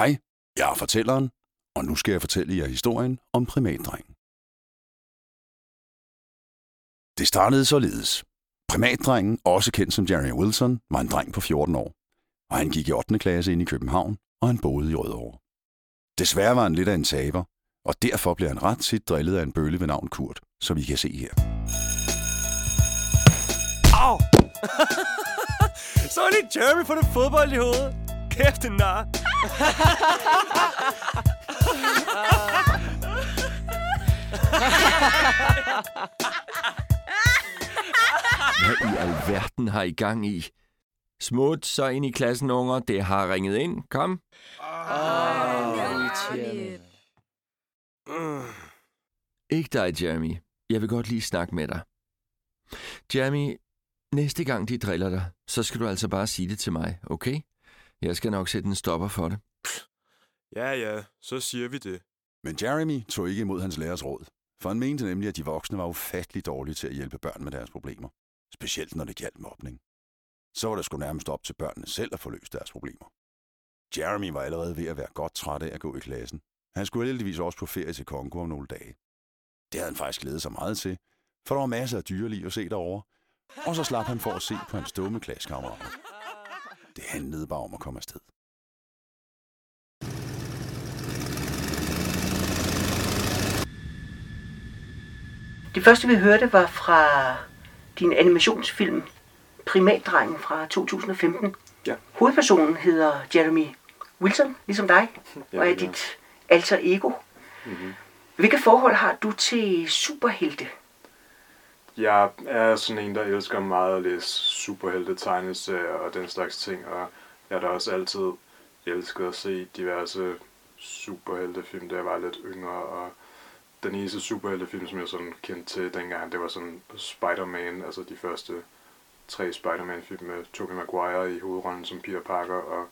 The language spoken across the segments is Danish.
Hej, jeg er fortælleren, og nu skal jeg fortælle jer historien om primatdrengen. Det startede således. Primatdrengen, også kendt som Jerry Wilson, var en dreng på 14 år, og han gik i 8. klasse ind i København, og han boede i Rødovre. Desværre var han lidt af en taber, og derfor blev han ret tit drillet af en bølle ved navn Kurt, som I kan se her. Au! Så er det Jeremy for det fodbold i hovedet. Kæft, en nar. Hvad i alverden har I gang i? Smut så ind i klassen, unger. Det har ringet ind. Kom. Ikke dig, Jeremy. Jeg vil godt lige snakke med dig. Jeremy, næste gang de driller dig, så skal du altså bare sige det til mig, okay? Jeg skal nok sætte en stopper for det. Ja, ja, så siger vi det. Men Jeremy tog ikke imod hans lærers råd, for han mente nemlig, at de voksne var ufattelig dårlige til at hjælpe børn med deres problemer. Specielt når det galt mobning. Så var det sgu nærmest op til børnene selv at få løst deres problemer. Jeremy var allerede ved at være godt træt af at gå i klassen. Han skulle heldigvis også på ferie til Kongo om nogle dage. Det havde han faktisk glædet sig meget til, for der var masser af dyreliv at se derovre. Og så slap han for at se på hans dumme klassekammerater. Det handlede bare om at komme afsted. Det første, vi hørte, var fra din animationsfilm Primatdrengen fra 2015. Ja. Hovedpersonen hedder Jeremy Wilson, ligesom dig, Ja, og er ja. dit alter ego. Mm-hmm. Hvilke forhold har du til superhelte? Jeg er sådan en, der elsker meget at læse superhelte tegneserier øh, og den slags ting, og jeg har da også altid elsket at se diverse superheltefilm, da jeg var lidt yngre, og den eneste superheltefilm, som jeg sådan kendte til dengang, det var sådan Spider-Man, altså de første tre Spider-Man-film med Tobey Maguire i hovedrollen som Peter Parker, og,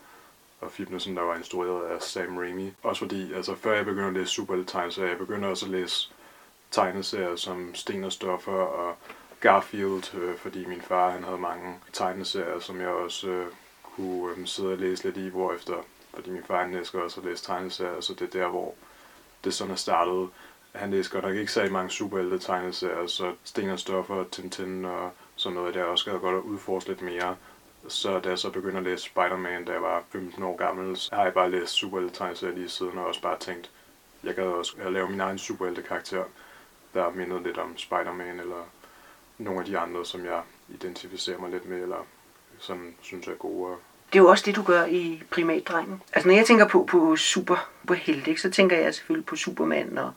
og filmene, som der var instrueret af Sam Raimi. Også fordi, altså før jeg begyndte at læse superhelte så jeg begyndte også at læse tegneserier som Sten og Stoffer og Garfield, øh, fordi min far han havde mange tegneserier, som jeg også øh, kunne øh, sidde og læse lidt i, hvor efter, fordi min far han elsker også at læse tegneserier, så det er der, hvor det sådan er startet. Han læser godt nok ikke særlig mange superhelte tegneserier, så Sten og Stoffer, Tintin og sådan noget, der også gad godt at udforske lidt mere. Så da jeg så begyndte at læse Spider-Man, da jeg var 15 år gammel, så har jeg bare læst superhelte tegneserier lige siden, og også bare tænkt, jeg gad også at lave min egen superhelte karakter der mindede lidt om Spider-Man eller nogle af de andre, som jeg identificerer mig lidt med, eller sådan synes jeg er gode. Det er jo også det, du gør i Primatdrengen. Altså, når jeg tænker på, på super superhelte, ikke, så tænker jeg selvfølgelig på Superman og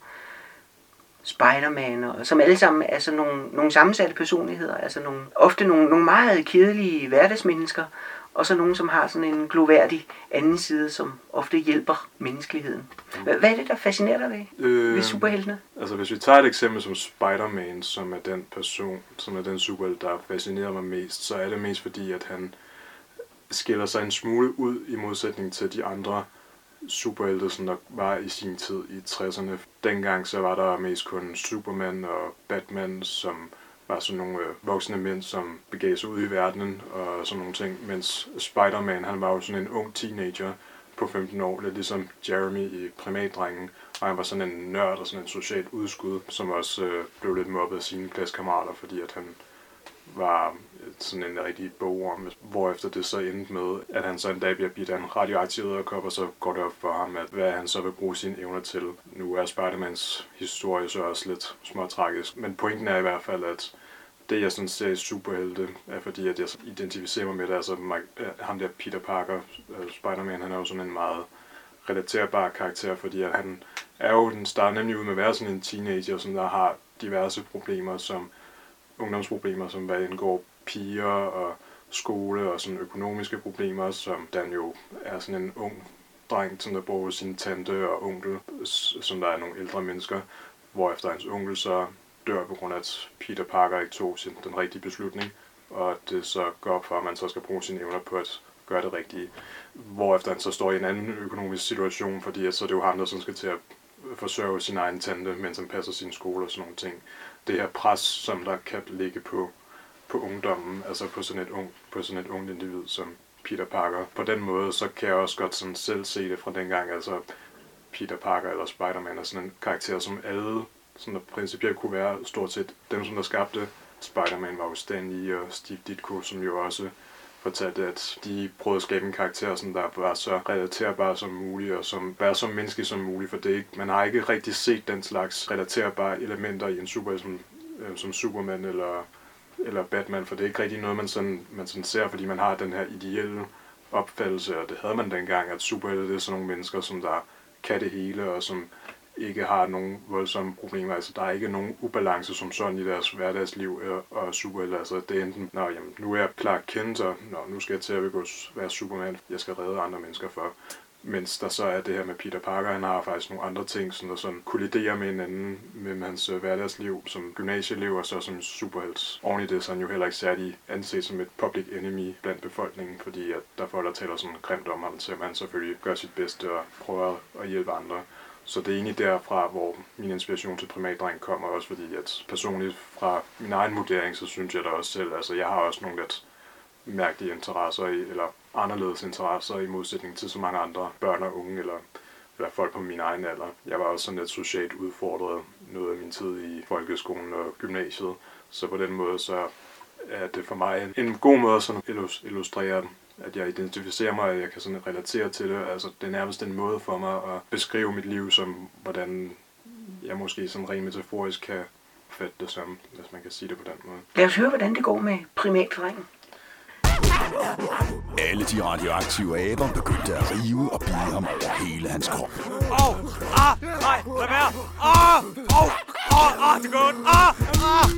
Spider-Man, og, som alle sammen er sådan nogle, nogle sammensatte personligheder. Altså nogle, ofte nogle, nogle meget kedelige hverdagsmennesker, og så nogle, som har sådan en gloværdig anden side, som ofte hjælper menneskeligheden. Hvad, hvad er det, der fascinerer dig ved, øh, ved superheltene? Altså hvis vi tager et eksempel som Spider-Man, som er den person, som er den superhelt, der fascinerer mig mest, så er det mest fordi, at han skiller sig en smule ud i modsætning til de andre superhelte, som der var i sin tid i 60'erne. Dengang så var der mest kun Superman og Batman, som var sådan nogle øh, voksne mænd, som begav sig ud i verdenen og sådan nogle ting, mens Spider-Man, han var jo sådan en ung teenager på 15 år, lidt ligesom Jeremy i Primatdrengen, og han var sådan en nørd og sådan en socialt udskud, som også øh, blev lidt mobbet af sine klassekammerater, fordi at han var sådan en rigtig bogorm, hvorefter det så endte med, at han så en dag bliver bidt af en radioaktiv æderkop, og så går det op for ham, at hvad han så vil bruge sine evner til. Nu er Spidermans historie så også lidt småtragisk, men pointen er i hvert fald, at det jeg sådan ser i superhelte, er fordi, at jeg identificerer mig med det. Altså Mike- øh, ham der Peter Parker, øh, Spider-Man, han er jo sådan en meget relaterbar karakter, fordi at han er jo, den starter nemlig ud med at være sådan en teenager, som der har diverse problemer, som ungdomsproblemer, som hvad indgår piger og skole og sådan økonomiske problemer, som Dan jo er sådan en ung dreng, som der bor hos sin tante og onkel, som der er nogle ældre mennesker, hvorefter hans onkel så dør på grund af, at Peter Parker ikke tog sin, den rigtige beslutning, og at det så går op for, at man så skal bruge sine evner på at gøre det rigtige. Hvorefter han så står i en anden økonomisk situation, fordi at så er det jo ham, der sådan skal til at forsørge sin egen tante, mens han passer sin skole og sådan nogle ting. Det her pres, som der kan ligge på, på ungdommen, altså på sådan et ung, på sådan et ungt individ som Peter Parker. På den måde, så kan jeg også godt sådan selv se det fra dengang, altså Peter Parker eller Spider-Man er sådan en karakter, som alle sådan der principielt kunne være stort set dem, som der skabte Spider-Man var jo Stan Lee og Steve Ditko, som jo også fortalte, at de prøvede at skabe en karakter, som der var så relaterbar som muligt, og som var så menneskelig som muligt, for det ikke, man har ikke rigtig set den slags relaterbare elementer i en super som, øh, som Superman eller, eller Batman, for det er ikke rigtig noget, man sådan, man sådan ser, fordi man har den her ideelle opfattelse, og det havde man dengang, at superhelte det er sådan nogle mennesker, som der kan det hele, og som ikke har nogen voldsomme problemer. Altså, der er ikke nogen ubalance som sådan i deres hverdagsliv og, og superhelte. Altså, det er enten, nå, jamen, nu er jeg Clark Kent, og nå, nu skal jeg til at begå, være Superman. Jeg skal redde andre mennesker for. Mens der så er det her med Peter Parker, han har faktisk nogle andre ting, som der sådan kolliderer med hinanden med hans øh, hverdagsliv som gymnasieelev og så som superhelt. Oven i det så er han jo heller ikke særlig anset som et public enemy blandt befolkningen, fordi at der er folk, der taler sådan grimt om ham, selvom han selvfølgelig gør sit bedste og prøver at hjælpe andre. Så det er egentlig derfra, hvor min inspiration til primatdreng kommer, også fordi at personligt fra min egen vurdering, så synes jeg da også selv, altså jeg har også nogle lidt mærkelige interesser i, eller anderledes interesser i modsætning til så mange andre børn og unge, eller, eller folk på min egen alder. Jeg var også sådan lidt socialt udfordret noget af min tid i folkeskolen og gymnasiet, så på den måde så er det for mig en god måde at illustrere at jeg identificerer mig, og jeg kan sådan relatere til det. Altså, det er nærmest en måde for mig at beskrive mit liv som, hvordan jeg måske sådan rent metaforisk kan fatte det som, hvis man kan sige det på den måde. Lad os høre, hvordan det går med primatdrengen. Alle de radioaktive aber begyndte at rive og bide ham over hele hans krop. Åh! Oh, ah! Nej! Lad være! Ah! Åh! Oh, oh, ah! Det går ondt! Ah! Ah!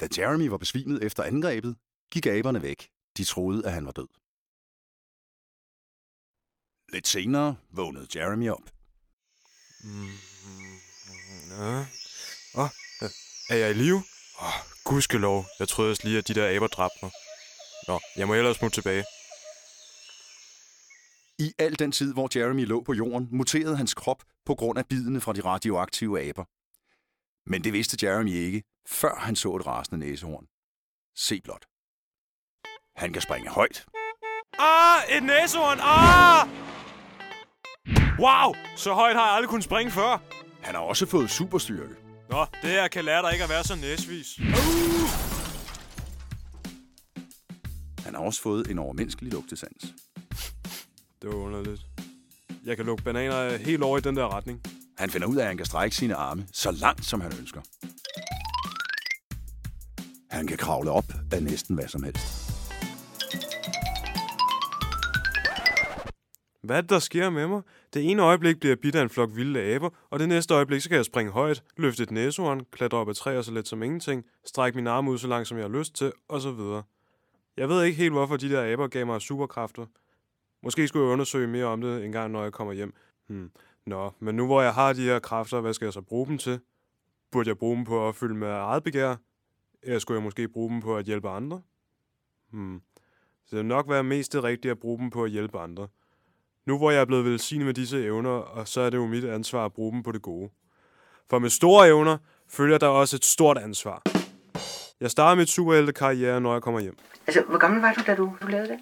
Da Jeremy var besvimet efter angrebet, gik aberne væk. De troede, at han var død. Lidt senere vågnede Jeremy op. Mm, ja. oh, er jeg i live? Åh, oh, gudskelov. Jeg troede lige, at de der aber dræbte mig. Nå, jeg må ellers smutte tilbage. I al den tid, hvor Jeremy lå på jorden, muterede hans krop på grund af bidene fra de radioaktive aber. Men det vidste Jeremy ikke, før han så et rasende næsehorn. Se blot. Han kan springe højt. Ah, et næsehorn! Ah! Wow, så højt har jeg aldrig kunnet springe før. Han har også fået superstyrke. Nå, det her kan lære dig ikke at være så næsvis. Uh! Han har også fået en overmenneskelig lugtesans. Det var underligt. Jeg kan lukke bananer helt over i den der retning. Han finder ud af, at han kan strække sine arme så langt, som han ønsker. Han kan kravle op af næsten hvad som helst. Hvad der sker med mig? Det ene øjeblik bliver jeg bidt af en flok vilde aber, og det næste øjeblik, så kan jeg springe højt, løfte et næsehorn, klatre op ad træer så let som ingenting, strække min arme ud så langt, som jeg har lyst til, og så videre. Jeg ved ikke helt, hvorfor de der aber gav mig superkræfter. Måske skulle jeg undersøge mere om det en gang, når jeg kommer hjem. Hmm. Nå, men nu hvor jeg har de her kræfter, hvad skal jeg så bruge dem til? Burde jeg bruge dem på at fylde med eget begær? Eller skulle jeg måske bruge dem på at hjælpe andre? Hmm. Så det vil nok være mest det rigtige at bruge dem på at hjælpe andre. Nu hvor jeg er blevet velsignet med disse evner, og så er det jo mit ansvar at bruge dem på det gode. For med store evner følger der også et stort ansvar. Jeg starter mit superhelte-karriere, når jeg kommer hjem. Altså, hvor gammel var du, da du, du lavede det?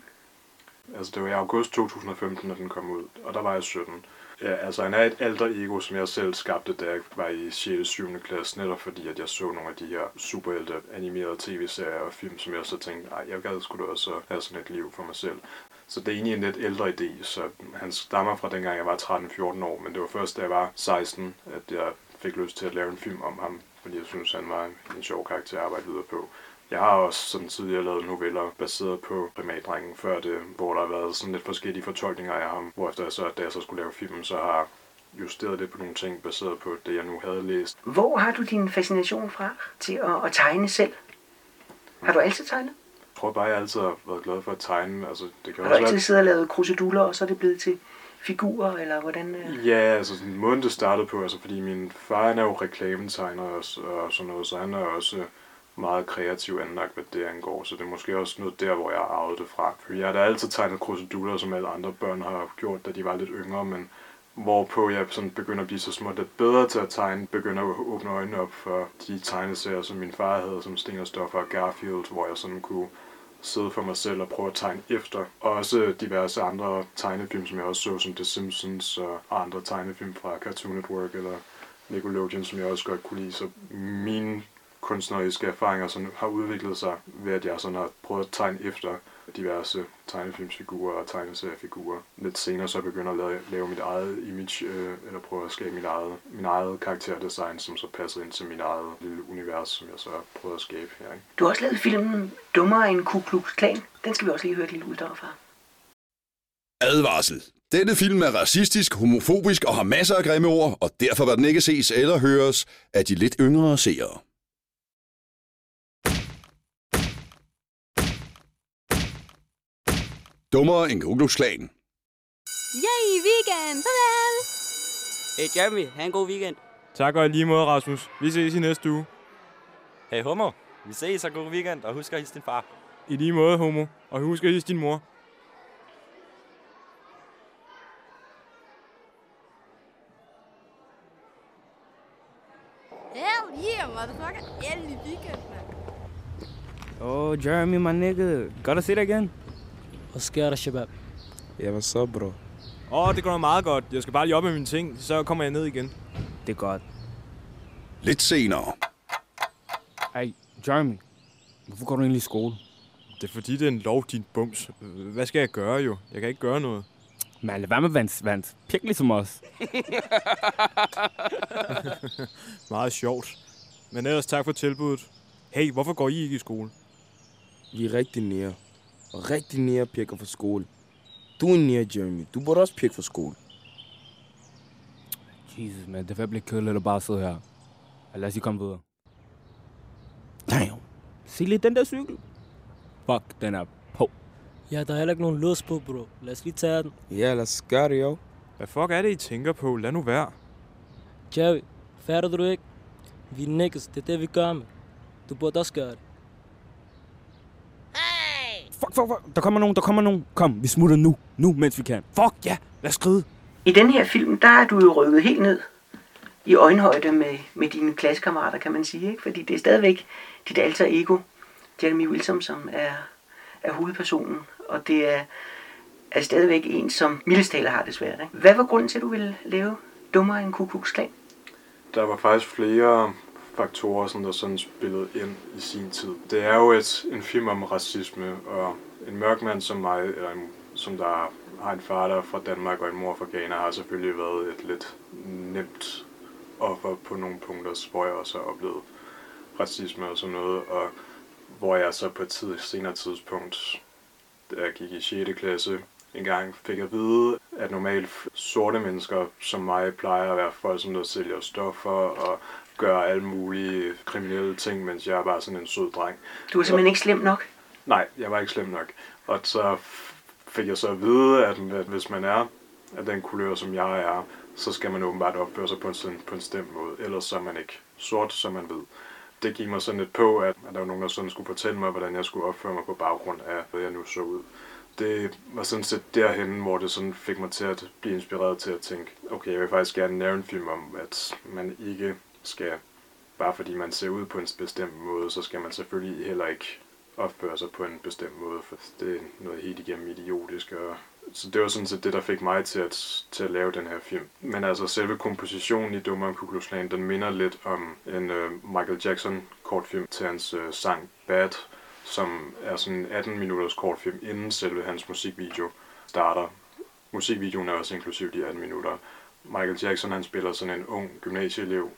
Altså, det var i august 2015, når den kom ud, og der var jeg 17. Ja, altså han er et alter ego, som jeg selv skabte, da jeg var i 6. 7. klasse, netop fordi, at jeg så nogle af de her superhelte animerede tv-serier og film, som jeg så tænkte, nej, jeg gad sgu da også have sådan et liv for mig selv. Så det er egentlig en lidt ældre idé, så han stammer fra dengang jeg var 13-14 år, men det var først da jeg var 16, at jeg fik lyst til at lave en film om ham, fordi jeg synes, han var en sjov karakter at arbejde videre på. Jeg har også sådan tidligere lavet noveller baseret på primatdrengen før det, hvor der har været sådan lidt forskellige fortolkninger af ham, hvorefter jeg så, da jeg så skulle lave filmen, så har justeret det på nogle ting baseret på det, jeg nu havde læst. Hvor har du din fascination fra til at, at tegne selv? Har du altid tegnet? Jeg tror bare, jeg altid har været glad for at tegne. Altså, det kan har du altid siddet og lavet kruseduller, og så er det blevet til figurer, eller hvordan? Øh? Ja, altså måden det startede på, altså fordi min far han er jo reklametegner og, og sådan noget, så han er også meget kreativ anlagt, hvad det angår, så det er måske også noget der, hvor jeg har arvet det fra. For jeg har da altid tegnet kruseduller, som alle andre børn har gjort, da de var lidt yngre, men hvorpå jeg sådan begynder at blive så småt lidt bedre til at tegne, begynder at åbne øjnene op for de tegneserier, som min far havde, som Sten og Stoffer og Garfield, hvor jeg sådan kunne sidde for mig selv og prøve at tegne efter. Også diverse andre tegnefilm, som jeg også så, som The Simpsons og andre tegnefilm fra Cartoon Network eller Nickelodeon, som jeg også godt kunne lide. Så min kunstneriske erfaringer sådan, har udviklet sig ved, at jeg sådan har prøvet at tegne efter diverse tegnefilmsfigurer og tegneseriefigurer. Lidt senere så begynder jeg at lave, lave mit eget image, øh, eller prøve at skabe mit eget, min eget karakterdesign, som så passer ind til mit eget lille univers, som jeg så har prøvet at skabe her. Ikke? Du har også lavet filmen Dummere end Ku Klux Klan. Den skal vi også lige høre et lille uddrag fra. Advarsel. Denne film er racistisk, homofobisk og har masser af grimme ord, og derfor bør den ikke ses eller høres af de lidt yngre seere. Dummere end Ku Klux Klan. Yay, weekend! Farvel! Hey Jeremy, ha' en god weekend. Tak og lige måde, Rasmus. Vi ses i næste uge. Hey Homo, vi ses og god weekend, og husk at hilse din far. I lige måde, homo. Og husk at hilse din mor. Hell yeah, motherfucker! Endelig weekend, mand. Oh, Jeremy, my nigga. Gotta see it again. Hvad sker der, Shabab? Ja, hvad så, bro? Åh, oh, det går meget godt. Jeg skal bare lige op med mine ting, så kommer jeg ned igen. Det er godt. Lidt senere. Hey, Jeremy. Hvorfor går du egentlig i skole? Det er fordi, det er en lov, din bums. Hvad skal jeg gøre jo? Jeg kan ikke gøre noget. Man, lad være med vand, vand. Pik ligesom os. Meget sjovt. Men ellers tak for tilbuddet. Hey, hvorfor går I ikke i skole? Vi er rigtig nære. Og rigtig nære pikker for skole. Du er nære, Jeremy. Du burde også pikke for skole. Jesus, man. Det er blive kedeligt at bare sidde her. Ja, Lad os lige komme videre. Damn. Se lige den der cykel. Fuck, den er på. Ja, der er heller ikke nogen lås på, bro. Lad os lige tage den. Ja, lad os gøre det, jo. Hvad fuck er det, I tænker på? Lad nu være. Jerry, fatter du ikke? Vi er niggas, det er det, vi gør med. Du burde også gøre det. Fuck, fuck. Der kommer nogen, der kommer nogen. Kom, vi smutter nu. Nu, mens vi kan. Fuck, ja. Lad os skride. I den her film, der er du jo rykket helt ned i øjenhøjde med, med dine klassekammerater, kan man sige. Ikke? Fordi det er stadigvæk dit alter ego, Jeremy Wilson, som er, er hovedpersonen. Og det er, er stadigvæk en, som mildestaler har det svært. Ikke? Hvad var grunden til, at du ville lave dummere end Ku Klux Klan? Der var faktisk flere faktorer, som der sådan spillede ind i sin tid. Det er jo et, en film om racisme, og en mørk mand som mig, eller en, som der har en far, der er fra Danmark og en mor fra Ghana, har selvfølgelig været et lidt nemt offer på nogle punkter, hvor jeg også har oplevet racisme og sådan noget, og hvor jeg så på et tid, senere tidspunkt, da jeg gik i 6. klasse, engang fik at vide, at normalt sorte mennesker som mig plejer at være folk, som der sælger stoffer og gør alle mulige kriminelle ting, mens jeg er bare sådan en sød dreng. Du er simpelthen ikke slem nok. Nej, jeg var ikke slem nok. Og så fik jeg så at vide, at, at hvis man er af den kulør, som jeg er, så skal man åbenbart opføre sig på en, på en stemt måde. Ellers så er man ikke sort, som man ved. Det gik mig sådan lidt på, at, at der var nogen, der sådan skulle fortælle mig, hvordan jeg skulle opføre mig på baggrund af, hvad jeg nu så ud. Det var sådan set derhen, hvor det sådan fik mig til at blive inspireret til at tænke, okay, jeg vil faktisk gerne lave en film om, at man ikke skal, bare fordi man ser ud på en bestemt måde, så skal man selvfølgelig heller ikke opføre sig på en bestemt måde, for det er noget helt igennem idiotisk. Og så det var sådan set det, der fik mig til at, til at lave den her film. Men altså selve kompositionen i Dummer Ku Klux Klan, den minder lidt om en uh, Michael Jackson kortfilm til hans uh, sang Bad, som er sådan en 18 minutters kortfilm, inden selve hans musikvideo starter. Musikvideoen er også inklusiv de 18 minutter. Michael Jackson han spiller sådan en ung gymnasieelev,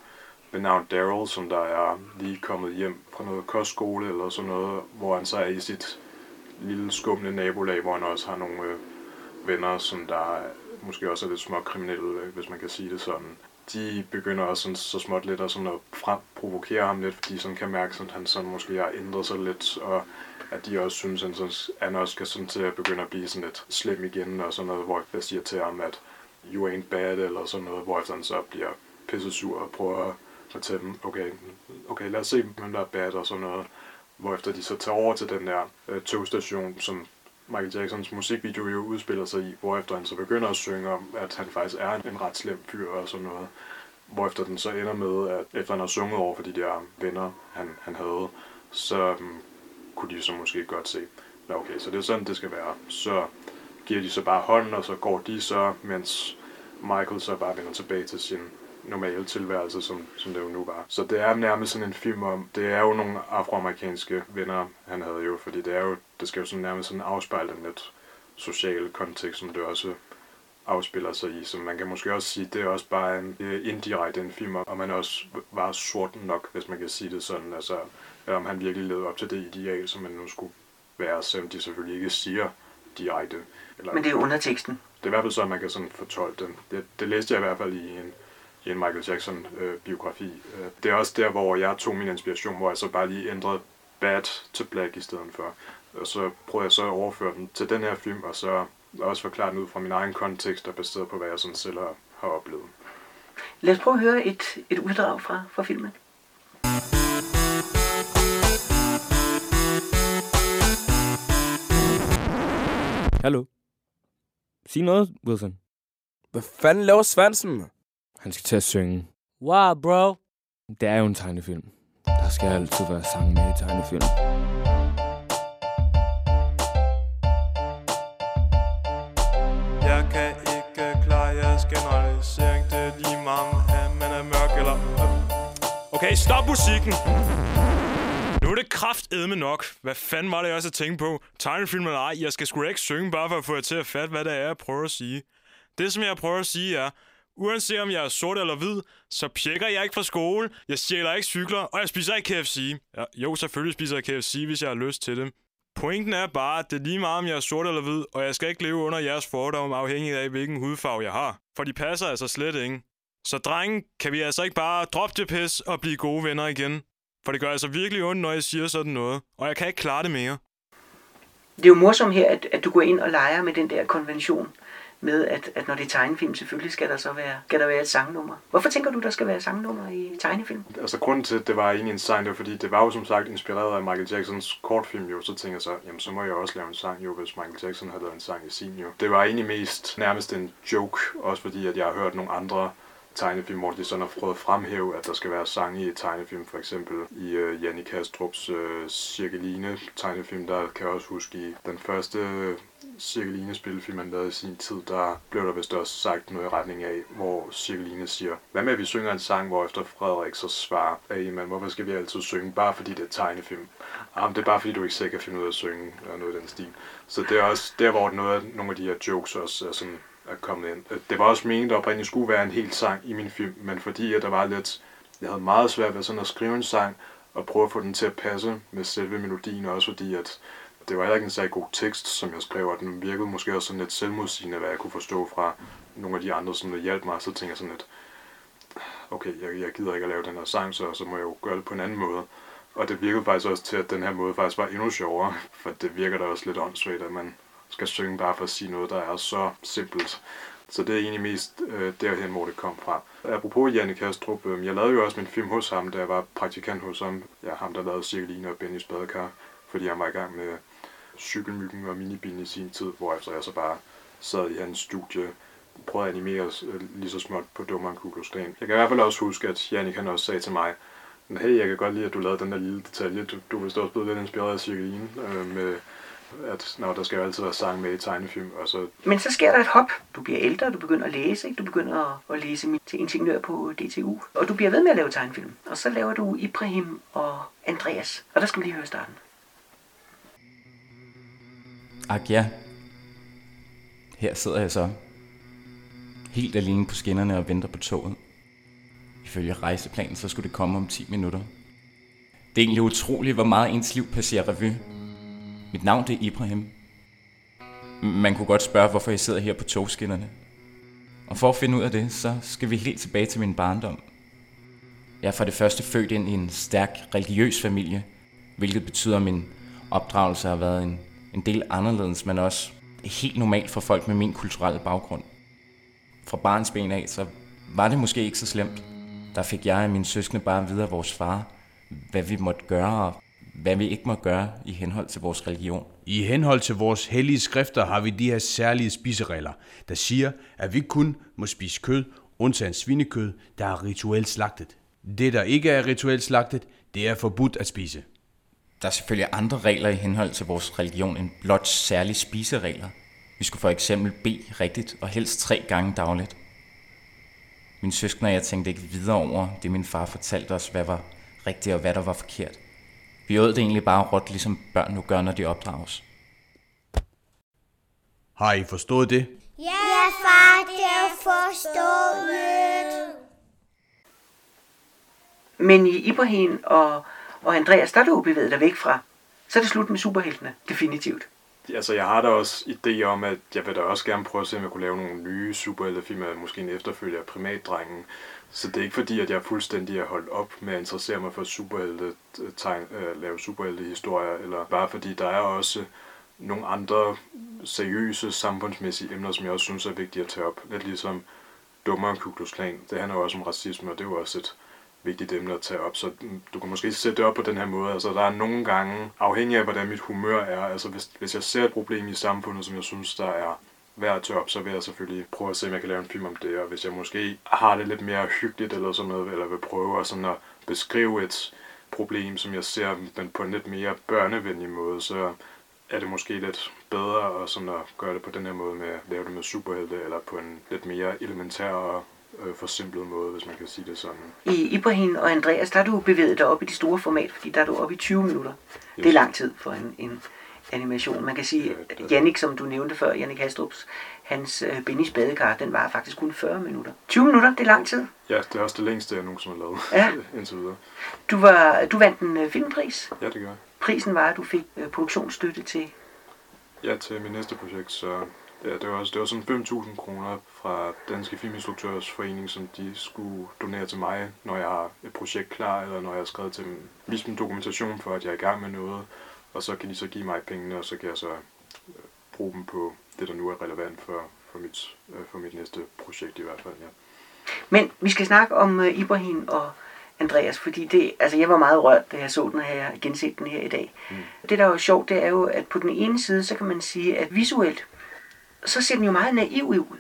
ved navn Daryl, som der er lige kommet hjem fra noget kostskole eller sådan noget, hvor han så er i sit lille skumle nabolag, hvor han også har nogle øh, venner, som der måske også er lidt små kriminelle, hvis man kan sige det sådan. De begynder også sådan, så småt lidt at, sådan at frem, provokere ham lidt, fordi sådan kan mærke, at han sådan måske har ændret sig lidt, og at de også synes, at han, sådan, han også skal sådan til at begynde at blive sådan lidt slem igen, og sådan noget, hvor jeg siger til ham, at you ain't bad, eller sådan noget, hvor han så bliver pisse sur og prøver at fortælle dem, okay, okay, lad os se, hvem der er bad og sådan noget. Hvorefter de så tager over til den der øh, togstation, som Michael Jacksons musikvideo jo udspiller sig i, hvorefter han så begynder at synge om, at han faktisk er en ret slem fyr og sådan noget. Hvorefter den så ender med, at efter han har sunget over for de der venner, han, han havde, så um, kunne de så måske godt se, Nå, okay, så det er sådan, det skal være. Så giver de så bare hånden, og så går de så, mens Michael så bare vender tilbage til sin normale tilværelse, som, som det jo nu var. Så det er nærmest sådan en film om, det er jo nogle afroamerikanske venner, han havde jo, fordi det er jo, det skal jo sådan nærmest sådan afspejle den lidt sociale kontekst, som det også afspiller sig i. Så man kan måske også sige, det er også bare en øh, indirekte en film, og man også var sort nok, hvis man kan sige det sådan. Altså, om han virkelig levede op til det ideal, som man nu skulle være, selvom de selvfølgelig ikke siger direkte. Eller, Men det er underteksten. Det er i hvert fald sådan, man kan sådan fortolke den. Det, det læste jeg i hvert fald i en, i en Michael Jackson-biografi. Øh, øh, det er også der, hvor jeg tog min inspiration, hvor jeg så bare lige ændrede Bad til Black i stedet for. Og så prøvede jeg så at overføre den til den her film, og så også forklare den ud fra min egen kontekst, og baseret på, hvad jeg sådan selv har, har oplevet. Lad os prøve at høre et, et uddrag fra, fra filmen. Hallo? Sig noget, Wilson. Hvad fanden laver Svansen? Han skal til at synge. Wow, bro. Det er jo en tegnefilm. Der skal altid være sang med i tegnefilm. Jeg kan ikke klare jeres generalisering. Det er lige meget, om man er mørk eller... Okay, stop musikken! Nu er det kraftedme nok. Hvad fanden var det, jeg også at tænke på? Tegnefilm eller ej, jeg skal sgu da ikke synge, bare for at få jer til at fatte, hvad det er, jeg prøver at sige. Det, som jeg prøver at sige, er, uanset om jeg er sort eller hvid, så pjekker jeg ikke fra skole, jeg stjæler ikke cykler, og jeg spiser ikke KFC. Ja, jo, selvfølgelig spiser jeg KFC, hvis jeg har lyst til det. Pointen er bare, at det er lige meget, om jeg er sort eller hvid, og jeg skal ikke leve under jeres fordomme afhængig af, hvilken hudfarve jeg har. For de passer altså slet ikke. Så drengen, kan vi altså ikke bare droppe det pis og blive gode venner igen? For det gør altså virkelig ondt, når jeg siger sådan noget, og jeg kan ikke klare det mere. Det er jo morsomt her, at, at du går ind og leger med den der konvention med, at, at når det er tegnefilm, selvfølgelig skal der så være, skal der være et sangnummer. Hvorfor tænker du, der skal være sangnummer i tegnefilm? Altså grunden til, at det var egentlig en sang, det var fordi, det var jo som sagt inspireret af Michael Jacksons kortfilm jo, så tænker jeg så, jamen så må jeg også lave en sang jo, hvis Michael Jackson havde lavet en sang i sin jo. Det var egentlig mest nærmest en joke, også fordi at jeg har hørt nogle andre tegnefilm, hvor de sådan har prøvet at fremhæve, at der skal være sange i tegnefilm, for eksempel i øh, uh, Janne Kastrups uh, Cirkeline tegnefilm, der kan jeg også huske i den første Cirkeline spillefilm, han lavede i sin tid, der blev der vist også sagt noget i retning af, hvor Cirkeline siger, hvad med at vi synger en sang, hvor efter Frederik så svarer, hey man, hvorfor skal vi altid synge, bare fordi det er tegnefilm? Jamen, det er bare fordi, du ikke selv kan finde ud af at synge, eller noget i den stil. Så det er også der, hvor noget af, nogle af de her jokes også er sådan er kommet ind. Øh, det var også meningen, der oprindeligt skulle være en hel sang i min film, men fordi at der var lidt, jeg havde meget svært ved sådan at skrive en sang, og prøve at få den til at passe med selve melodien, også fordi at det var heller ikke en særlig god tekst, som jeg skrev, og den virkede måske også sådan lidt selvmodsigende, hvad jeg kunne forstå fra nogle af de andre, som der hjalp mig, så tænker jeg sådan lidt, okay, jeg, jeg gider ikke at lave den her sang, så, så må jeg jo gøre det på en anden måde. Og det virkede faktisk også til, at den her måde faktisk var endnu sjovere, for det virker da også lidt åndssvagt, at man skal synge bare for at sige noget, der er så simpelt. Så det er egentlig mest øh, derhen, hvor det kom fra. Apropos Janne Kastrup, øh, jeg lavede jo også min film hos ham, da jeg var praktikant hos ham. Ja, ham, der lavede Cirkeline og Bennys Badekar, fordi han var i gang med cykelmyggen og minibin i sin tid, hvor efter jeg så bare sad i hans studie, prøvede at animere os øh, lige så småt på Dummeren Kuglostan. Jeg kan i hvert fald også huske, at Jannik han også sagde til mig, hey, jeg kan godt lide, at du lavede den der lille detalje. Du, du er vist også blevet lidt inspireret af Cirkeline, øh, med at når der skal jo altid være sang med i tegnefilm. Og så... Men så sker der et hop. Du bliver ældre, du begynder at læse, ikke? du begynder at, at læse til ingeniør på DTU, og du bliver ved med at lave tegnefilm. Og så laver du Ibrahim og Andreas, og der skal vi lige høre starten. Ak ja. Her sidder jeg så. Helt alene på skinnerne og venter på toget. Ifølge rejseplanen, så skulle det komme om 10 minutter. Det er egentlig utroligt, hvor meget ens liv passerer revy. Mit navn det er Ibrahim. Man kunne godt spørge, hvorfor jeg sidder her på togskinnerne. Og for at finde ud af det, så skal vi helt tilbage til min barndom. Jeg er for det første født ind i en stærk religiøs familie, hvilket betyder, at min opdragelse har været en en del anderledes, men også helt normalt for folk med min kulturelle baggrund. Fra barns ben af, så var det måske ikke så slemt. Der fik jeg og mine søskende bare at vide af vores far, hvad vi måtte gøre og hvad vi ikke må gøre i henhold til vores religion. I henhold til vores hellige skrifter har vi de her særlige spiseregler, der siger, at vi kun må spise kød, undtagen svinekød, der er rituelt slagtet. Det, der ikke er rituelt slagtet, det er forbudt at spise. Der er selvfølgelig andre regler i henhold til vores religion end blot særlige spiseregler. Vi skulle for eksempel bede rigtigt og helst tre gange dagligt. Min søskende og jeg tænkte ikke videre over det, min far fortalte os, hvad var rigtigt og hvad der var forkert. Vi åd det egentlig bare råt, ligesom børn nu gør, når de opdrages. Har I forstået det? Ja, far, det er forstået. Men i Ibrahim og, og Andreas, der er du bevæget dig væk fra. Så er det slut med superheltene, definitivt. Altså, jeg har da også idé om, at jeg vil da også gerne prøve at se, om jeg kunne lave nogle nye superheltefilm, måske en efterfølger af Primatdrengen. Så det er ikke fordi, at jeg fuldstændig har holdt op med at interessere mig for superhelte, tegn, øh, lave superheltehistorier, eller bare fordi der er også nogle andre seriøse samfundsmæssige emner, som jeg også synes er vigtige at tage op. Lidt ligesom dummere Ku Klux Klan. Det handler jo også om racisme, og det er jo også et vigtigt emne at tage op. Så du kan måske sætte det op på den her måde. Altså, der er nogle gange, afhængig af hvordan mit humør er, altså hvis, hvis jeg ser et problem i samfundet, som jeg synes, der er værd at tage op, så vil jeg selvfølgelig prøve at se, om jeg kan lave en film om det. Og hvis jeg måske har det lidt mere hyggeligt eller sådan noget, eller vil prøve at, sådan at beskrive et problem, som jeg ser, men på en lidt mere børnevenlig måde, så er det måske lidt bedre at, sådan at gøre det på den her måde med at lave det med superhelte, eller på en lidt mere elementær og øh, forsimplet måde, hvis man kan sige det sådan. I Ibrahim og Andreas, der er du bevæget dig op i de store format, fordi der er du oppe i 20 minutter. Yes. Det er lang tid for en, en animation. Man kan sige, at Jannik, som du nævnte før, Jannik Hastrups, hans øh, Bennys badekar, den var faktisk kun 40 minutter. 20 minutter, det er lang tid. Ja, det er også det længste, jeg nogensinde har lavet ja. indtil videre. Du, var, du vandt en øh, filmpris. Ja, det gør jeg. Prisen var, at du fik øh, produktionsstøtte til... Ja, til mit næste projekt, så Ja, det var, det var sådan 5.000 kroner fra Danske Filminstruktørs Forening, som de skulle donere til mig, når jeg har et projekt klar, eller når jeg har skrevet til dem, vise dem dokumentation for, at jeg er i gang med noget, og så kan de så give mig pengene, og så kan jeg så øh, bruge dem på det, der nu er relevant for, for, mit, øh, for mit næste projekt i hvert fald, ja. Men vi skal snakke om uh, Ibrahim og Andreas, fordi det, altså jeg var meget rørt, da jeg så den her, genset den her i dag. Mm. Det, der er jo sjovt, det er jo, at på den ene side, så kan man sige, at visuelt, så ser den jo meget naiv ud.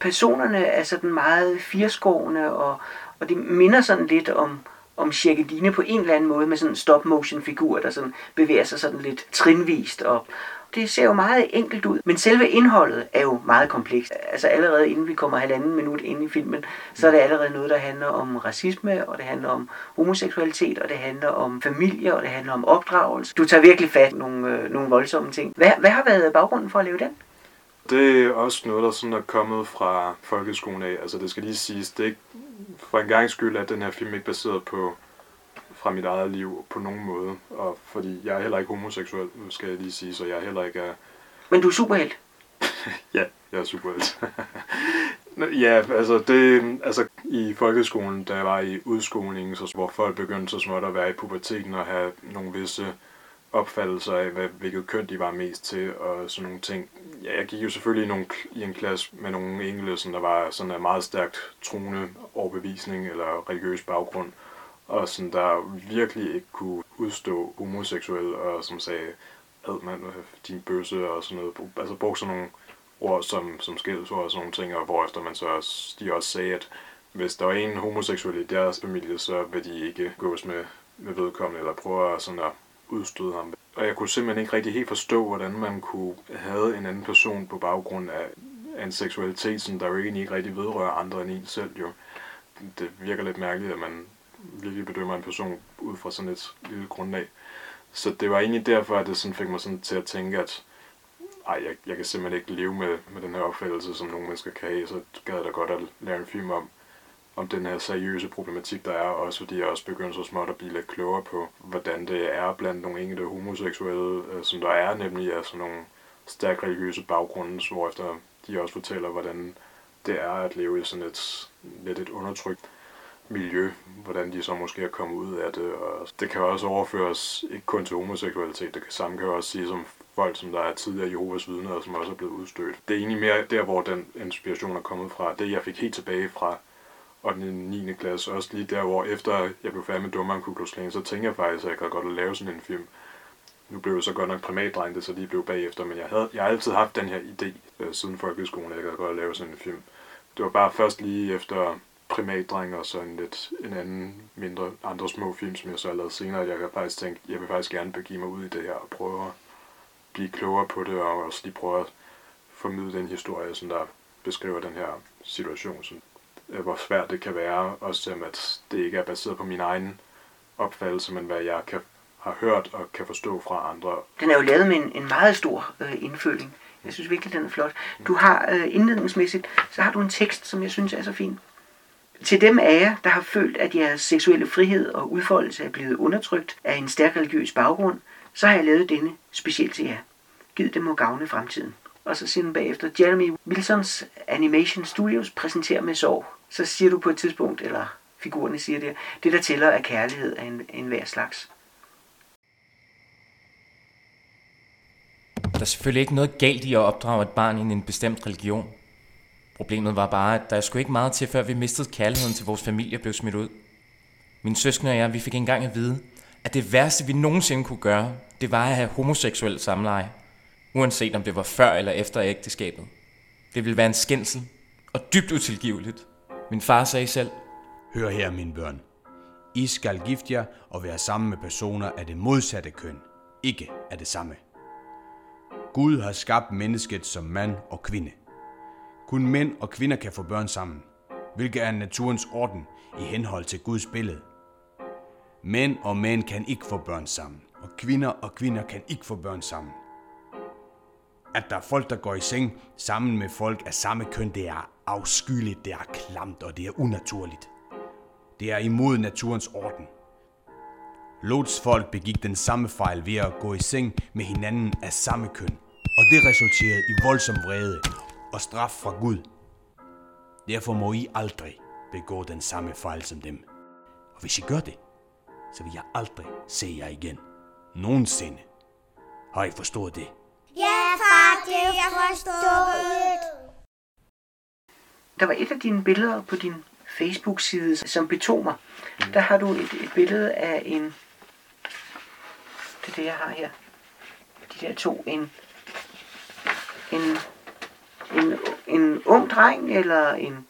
Personerne er sådan meget firskårende, og, og det minder sådan lidt om, om Cirkeline på en eller anden måde, med sådan en stop-motion-figur, der sådan bevæger sig sådan lidt trinvist. Og det ser jo meget enkelt ud, men selve indholdet er jo meget komplekst. Altså allerede inden vi kommer halvanden minut ind i filmen, så er det allerede noget, der handler om racisme, og det handler om homoseksualitet, og det handler om familie, og det handler om opdragelse. Du tager virkelig fat nogle, øh, nogle voldsomme ting. Hvad, hvad har været baggrunden for at lave den? Det er også noget, der sådan er kommet fra folkeskolen af. Altså det skal lige siges, det er ikke for en gang skyld, at den her film ikke er baseret på fra mit eget liv på nogen måde. Og fordi jeg er heller ikke homoseksuel, skal jeg lige sige, så jeg er heller ikke er... Men du er superhelt? ja, jeg er superhelt. ja, altså, det, altså i folkeskolen, da jeg var i udskoling, så, hvor folk begyndte så småt at være i puberteten og have nogle visse opfattelser af, hvad, hvilket køn de var mest til, og sådan nogle ting. Ja, jeg gik jo selvfølgelig i, nogle, i en klasse med nogle enkelte, som der var sådan en meget stærkt troende overbevisning eller religiøs baggrund, og sådan der virkelig ikke kunne udstå homoseksuel, og som sagde, ad mand, din bøsse og sådan noget. Altså brugte sådan nogle ord som, som skældsord og sådan nogle ting, og hvorefter man så også, de også sagde, at hvis der var en homoseksuel i deres familie, så vil de ikke gås med, med vedkommende, eller prøve at sådan at udstøde ham. Og jeg kunne simpelthen ikke rigtig helt forstå, hvordan man kunne have en anden person på baggrund af, en seksualitet, som der jo egentlig ikke rigtig vedrører andre end en selv. Jo. Det virker lidt mærkeligt, at man virkelig bedømmer en person ud fra sådan et lille grundlag. Så det var egentlig derfor, at det sådan fik mig sådan til at tænke, at ej, jeg, jeg kan simpelthen ikke leve med, med den her opfattelse, som nogle mennesker kan have, så gad jeg da godt at lave en film om, om den her seriøse problematik, der er, også fordi jeg også begynder så småt at blive lidt klogere på, hvordan det er blandt nogle enkelte homoseksuelle, øh, som der er, nemlig altså sådan nogle stærkt religiøse baggrunde, hvor efter de også fortæller, hvordan det er at leve i sådan et lidt et undertrykt miljø, hvordan de så måske er kommet ud af det. Og det kan også overføres ikke kun til homoseksualitet, det kan samme kan også sige som folk, som der er tidligere Jehovas vidner, og som også er blevet udstødt. Det er egentlig mere der, hvor den inspiration er kommet fra. Det, jeg fik helt tilbage fra og den 9. klasse, også lige der, hvor efter jeg blev færdig med Dummeren Ku så tænkte jeg faktisk, at jeg kan godt at lave sådan en film. Nu blev jeg så godt nok primatdreng, det så lige blev bagefter, men jeg, havde, jeg har altid haft den her idé øh, siden folkeskolen, at jeg kan godt at lave sådan en film. Det var bare først lige efter primatdreng og sådan lidt en anden, mindre, andre små film, som jeg så har lavet senere, at jeg kan faktisk tænke, jeg vil faktisk gerne begive mig ud i det her og prøve at blive klogere på det, og også lige prøve at formidle den historie, som der beskriver den her situation, som, øh, hvor svært det kan være, også selvom at det ikke er baseret på min egen opfattelse, men hvad jeg kan, har hørt og kan forstå fra andre. Den er jo lavet med en, en meget stor øh, indføling. Jeg synes virkelig, den er flot. Du har øh, indledningsmæssigt, så har du en tekst, som jeg synes er så fin. Til dem af jer, der har følt, at jeres seksuelle frihed og udfoldelse er blevet undertrykt af en stærk religiøs baggrund, så har jeg lavet denne specielt til jer. Gid det må gavne fremtiden. Og så siger den bagefter, Jeremy Wilsons Animation Studios præsenterer med sorg. Så siger du på et tidspunkt, eller figurerne siger det, det der tæller er kærlighed af en, en hver slags. Der er selvfølgelig ikke noget galt i at opdrage et barn i en bestemt religion. Problemet var bare, at der skulle ikke meget til, før vi mistede kærligheden til vores familie blev smidt ud. Min søskende og jeg, vi fik engang at vide, at det værste, vi nogensinde kunne gøre, det var at have homoseksuel samleje. Uanset om det var før eller efter ægteskabet. Det ville være en skændsel og dybt utilgiveligt. Min far sagde selv, Hør her, mine børn. I skal gifte jer og være sammen med personer af det modsatte køn, ikke af det samme. Gud har skabt mennesket som mand og kvinde. Kun mænd og kvinder kan få børn sammen, hvilket er naturens orden i henhold til Guds billede. Mænd og mænd kan ikke få børn sammen, og kvinder og kvinder kan ikke få børn sammen. At der er folk, der går i seng sammen med folk af samme køn, det er afskyeligt, det er klamt og det er unaturligt. Det er imod naturens orden. Lots folk begik den samme fejl ved at gå i seng med hinanden af samme køn, og det resulterede i voldsom vrede og straf fra Gud. Derfor må I aldrig begå den samme fejl som dem. Og hvis I gør det, så vil jeg aldrig se jer igen. Nogensinde. Har I forstået det? Det er forstået. Der var et af dine billeder på din Facebook-side, som betog mig. Der har du et, et billede af en... Det er det, jeg har her. De der to. En, en, en, en ung dreng, eller en,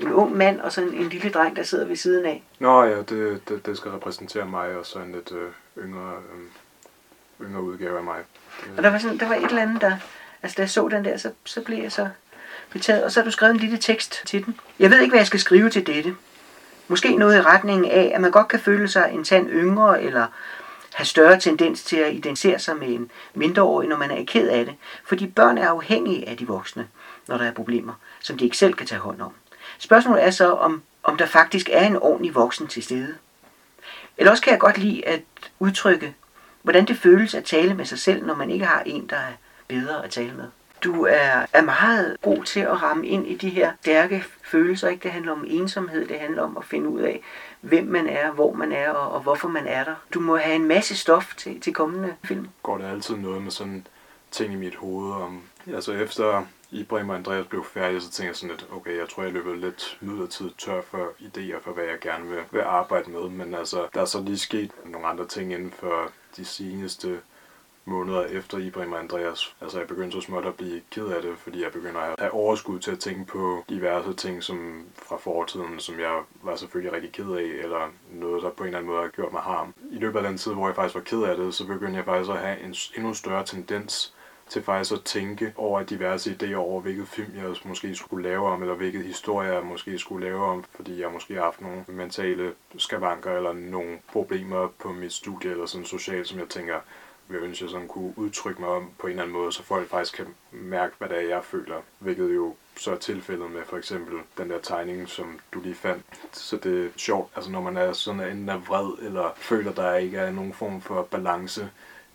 en ung mand, og så en, en lille dreng, der sidder ved siden af. Nå ja, det, det, det skal repræsentere mig, og så en lidt øh, yngre, øh, yngre udgave af mig. Og der var, sådan, der var et eller andet, der... Altså, da jeg så den der, så, så blev jeg så betaget. Og så har du skrevet en lille tekst til den. Jeg ved ikke, hvad jeg skal skrive til dette. Måske noget i retningen af, at man godt kan føle sig en tand yngre, eller have større tendens til at identificere sig med en mindreårig, når man er ked af det. Fordi børn er afhængige af de voksne, når der er problemer, som de ikke selv kan tage hånd om. Spørgsmålet er så, om, om der faktisk er en ordentlig voksen til stede. Eller også kan jeg godt lide at udtrykke, hvordan det føles at tale med sig selv, når man ikke har en, der er bedre at tale med. Du er, er meget god til at ramme ind i de her stærke følelser. Ikke? Det handler om ensomhed, det handler om at finde ud af, hvem man er, hvor man er og, og hvorfor man er der. Du må have en masse stof til, til kommende film. Går der altid noget med sådan ting i mit hoved om... Altså efter Ibrahim og Andreas blev færdige, så tænkte jeg sådan lidt, okay, jeg tror, jeg løber lidt midlertidigt tør for idéer for, hvad jeg gerne vil, vil arbejde med. Men altså, der er så lige sket nogle andre ting inden for de seneste måneder efter Ibrahim og Andreas. Altså jeg begyndte så småt at blive ked af det, fordi jeg begynder at have overskud til at tænke på diverse ting som fra fortiden, som jeg var selvfølgelig rigtig ked af, eller noget, der på en eller anden måde har gjort mig harm. I løbet af den tid, hvor jeg faktisk var ked af det, så begyndte jeg faktisk at have en endnu større tendens til faktisk at tænke over diverse idéer over, hvilket film jeg måske skulle lave om, eller hvilket historie jeg måske skulle lave om, fordi jeg måske har haft nogle mentale skavanker eller nogle problemer på mit studie eller sådan socialt, som jeg tænker, vil ønske, jeg sådan kunne udtrykke mig om på en eller anden måde, så folk faktisk kan mærke, hvad det er, jeg føler. Hvilket jo så er tilfældet med for eksempel den der tegning, som du lige fandt. Så det er sjovt, altså når man er sådan enten er vred, eller føler, der ikke er nogen form for balance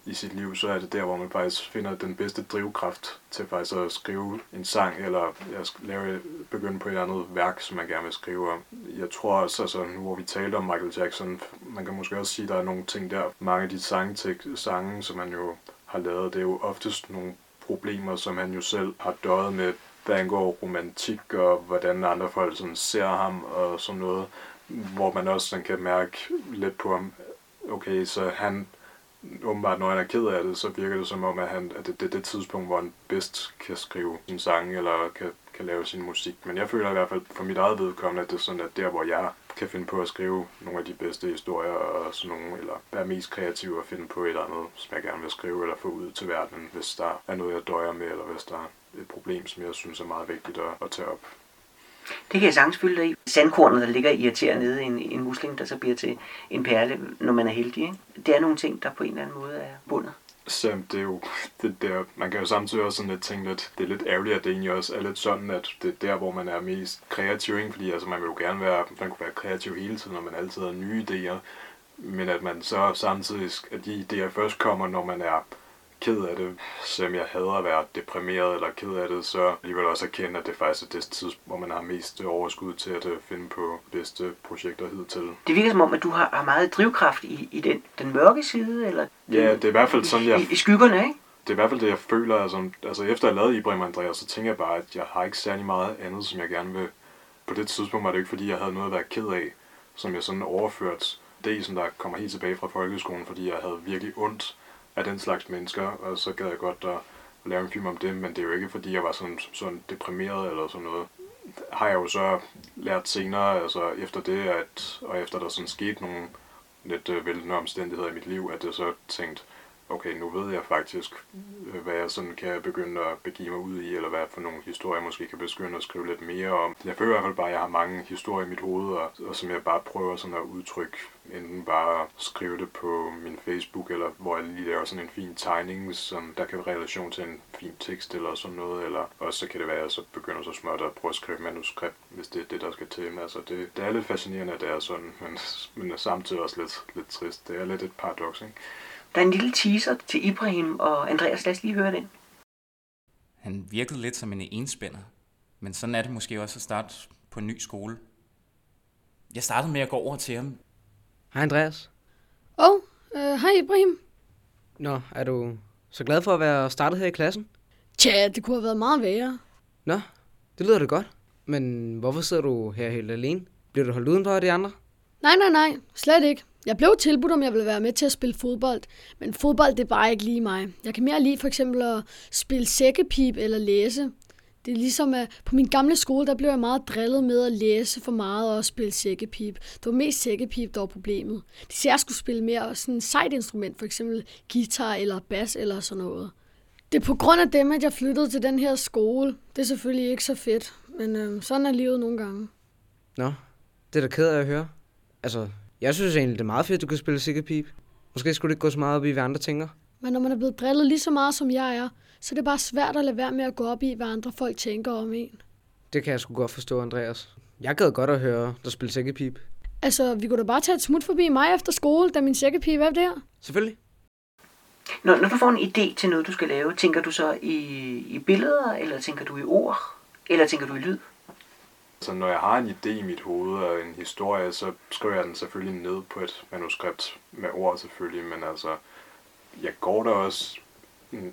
i sit liv, så er det der, hvor man faktisk finder den bedste drivkraft til faktisk at skrive en sang, eller at lave, begynde på et eller andet værk, som man gerne vil skrive om. Jeg tror også, altså, nu hvor vi talte om Michael Jackson, man kan måske også sige, at der er nogle ting der. Mange af de sange, sange som han jo har lavet, det er jo oftest nogle problemer, som han jo selv har døjet med, hvad angår romantik og hvordan andre folk sådan ser ham og sådan noget, hvor man også sådan kan mærke lidt på ham, okay, så han åbenbart, når han er ked af det, så virker det som om, at, han, at det, det er det tidspunkt, hvor han bedst kan skrive sin sang, eller kan, kan lave sin musik. Men jeg føler i hvert fald for mit eget vedkommende, at det er sådan, at der, hvor jeg kan finde på at skrive nogle af de bedste historier, og sådan nogle, eller være mest kreativ og finde på et eller andet, som jeg gerne vil skrive, eller få ud til verden, hvis der er noget, jeg døjer med, eller hvis der er et problem, som jeg synes er meget vigtigt at, at tage op. Det kan jeg sagtens fylde dig i. Sandkornet, der ligger irriteret nede i en, en musling, der så bliver til en perle, når man er heldig. Ikke? Det er nogle ting, der på en eller anden måde er bundet. Sam, det er jo, det der, man kan jo samtidig også sådan lidt tænke lidt, det er lidt ærgerligt, at det egentlig også er lidt sådan, at det er der, hvor man er mest kreativ, ikke? fordi altså, man vil jo gerne være, man kunne være kreativ hele tiden, når man altid har nye idéer, men at man så samtidig, at de idéer først kommer, når man er ked af det, selvom jeg hader at være deprimeret eller ked af det, så alligevel også erkende, at det faktisk er det tidspunkt, hvor man har mest overskud til at øh, finde på bedste projekter hidtil. Det virker som om, at du har, har meget drivkraft i, i den, den mørke side, eller Ja, det er i hvert fald sådan, jeg... i, i skyggerne, ikke? Det er i hvert fald det, jeg føler. Altså, altså efter jeg lavede Ibrahim Andreas, så tænker jeg bare, at jeg har ikke særlig meget andet, som jeg gerne vil... På det tidspunkt var det ikke, fordi jeg havde noget at være ked af, som jeg sådan overført. Det, som der kommer helt tilbage fra folkeskolen, fordi jeg havde virkelig ondt af den slags mennesker, og så gad jeg godt at lave en film om det, men det er jo ikke fordi, jeg var sådan, sådan deprimeret eller sådan noget. Har jeg jo så lært senere, altså efter det, at, og efter der sådan skete nogle lidt øh, væltende omstændigheder i mit liv, at jeg så tænkte, okay, nu ved jeg faktisk, øh, hvad jeg sådan kan begynde at begive mig ud i, eller hvad for nogle historier jeg måske kan begynde at skrive lidt mere om. Jeg føler i hvert fald bare, at jeg har mange historier i mit hoved, og, og som jeg bare prøver sådan at udtrykke, enten bare skrive det på min Facebook, eller hvor jeg lige laver sådan en fin tegning, som der kan være relation til en fin tekst eller sådan noget, eller også så kan det være, at jeg så begynder så småt at prøve at skrive manuskript, hvis det er det, der skal til. Men altså, det, det er lidt fascinerende, at det er sådan, men, men samtidig også lidt, lidt trist. Det er lidt et paradoks, ikke? Der er en lille teaser til Ibrahim og Andreas. Lad os lige høre den. Han virkede lidt som en enspænder, men sådan er det måske også at starte på en ny skole. Jeg startede med at gå over til ham. Hej Andreas. Åh, oh, øh, hej Ibrahim. Nå, er du så glad for at være startet her i klassen? Tja, det kunne have været meget værre. Nå, det lyder det godt. Men hvorfor sidder du her helt alene? Bliver du holdt udenfor af de andre? Nej, nej, nej. Slet ikke. Jeg blev tilbudt, om jeg ville være med til at spille fodbold, men fodbold det er bare ikke lige mig. Jeg kan mere lide for eksempel at spille sækkepip eller læse. Det er ligesom, at på min gamle skole, der blev jeg meget drillet med at læse for meget og spille sækkepip. Det var mest sækkepip, der var problemet. De siger, jeg skulle spille mere sådan et sejt instrument, for eksempel guitar eller bas eller sådan noget. Det er på grund af dem, at jeg flyttede til den her skole. Det er selvfølgelig ikke så fedt, men øh, sådan er livet nogle gange. Nå, det er da ked af at høre. Altså, jeg synes egentlig, det er meget fedt, at du kan spille sikkerpip. Måske skulle det ikke gå så meget op i, hvad andre tænker. Men når man er blevet drillet lige så meget, som jeg er, så er det bare svært at lade være med at gå op i, hvad andre folk tænker om en. Det kan jeg sgu godt forstå, Andreas. Jeg gad godt at høre dig spille sækkepip. Altså, vi kunne da bare tage et smut forbi mig efter skole, da min sækkepip er der. Selvfølgelig. Når, når du får en idé til noget, du skal lave, tænker du så i, i billeder, eller tænker du i ord, eller tænker du i lyd? Så når jeg har en idé i mit hoved og en historie, så skriver jeg den selvfølgelig ned på et manuskript med ord selvfølgelig, men altså, jeg går der også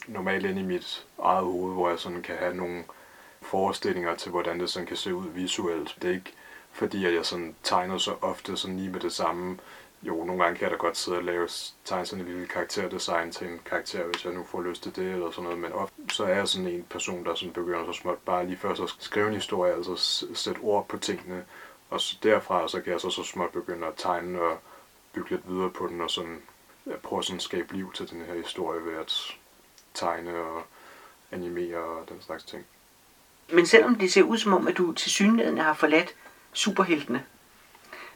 normalt ind i mit eget hoved, hvor jeg sådan kan have nogle forestillinger til, hvordan det sådan kan se ud visuelt. Det er ikke fordi, at jeg sådan tegner så ofte sådan lige med det samme. Jo, nogle gange kan jeg da godt sidde og lave, tegne sådan en lille karakterdesign til en karakter, hvis jeg nu får lyst til det eller sådan noget. Men ofte så er jeg sådan en person, der sådan begynder så småt bare lige først at skrive en historie, altså sætte ord på tingene. Og så derfra så kan jeg så, så småt begynde at tegne og bygge lidt videre på den, og sådan jeg prøver sådan at skabe liv til den her historie ved at tegne og animere og den slags ting. Men selvom det ser ud som om, at du til synligheden har forladt superheltene,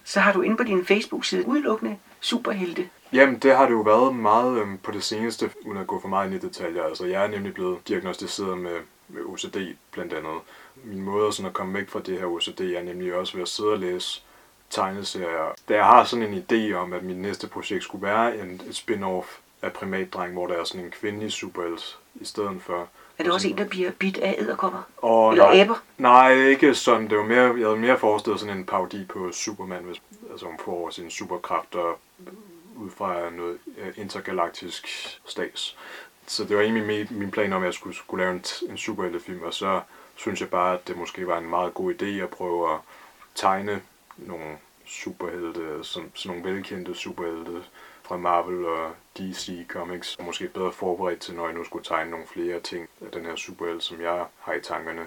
så har du inde på din Facebook-side udelukkende superhelte. Jamen, det har det jo været meget øhm, på det seneste, uden at gå for meget ind i detaljer. Altså, jeg er nemlig blevet diagnostiseret med, med OCD blandt andet. Min måde sådan at komme væk fra det her OCD er nemlig også ved at sidde og læse tegneserier. Da jeg har sådan en idé om, at mit næste projekt skulle være en, et spin-off af Primatdreng, hvor der er sådan en kvindelig superhelt i stedet for. Er det også en, der bliver bit af æderkopper? Og Eller nej, aber? Nej, ikke sådan. Det var mere, jeg havde mere forestillet sådan en parodi på Superman, hvis altså, hun får sine superkræfter ud fra noget øh, intergalaktisk stats. Så det var egentlig min, min plan om, at jeg skulle, skulle lave en, en superheltefilm, og så synes jeg bare, at det måske var en meget god idé at prøve at tegne nogle superhelte, som, sådan nogle velkendte superhelte fra Marvel og DC Comics, og måske bedre forberedt til, når jeg nu skulle tegne nogle flere ting af den her superhelt, som jeg har i tankerne.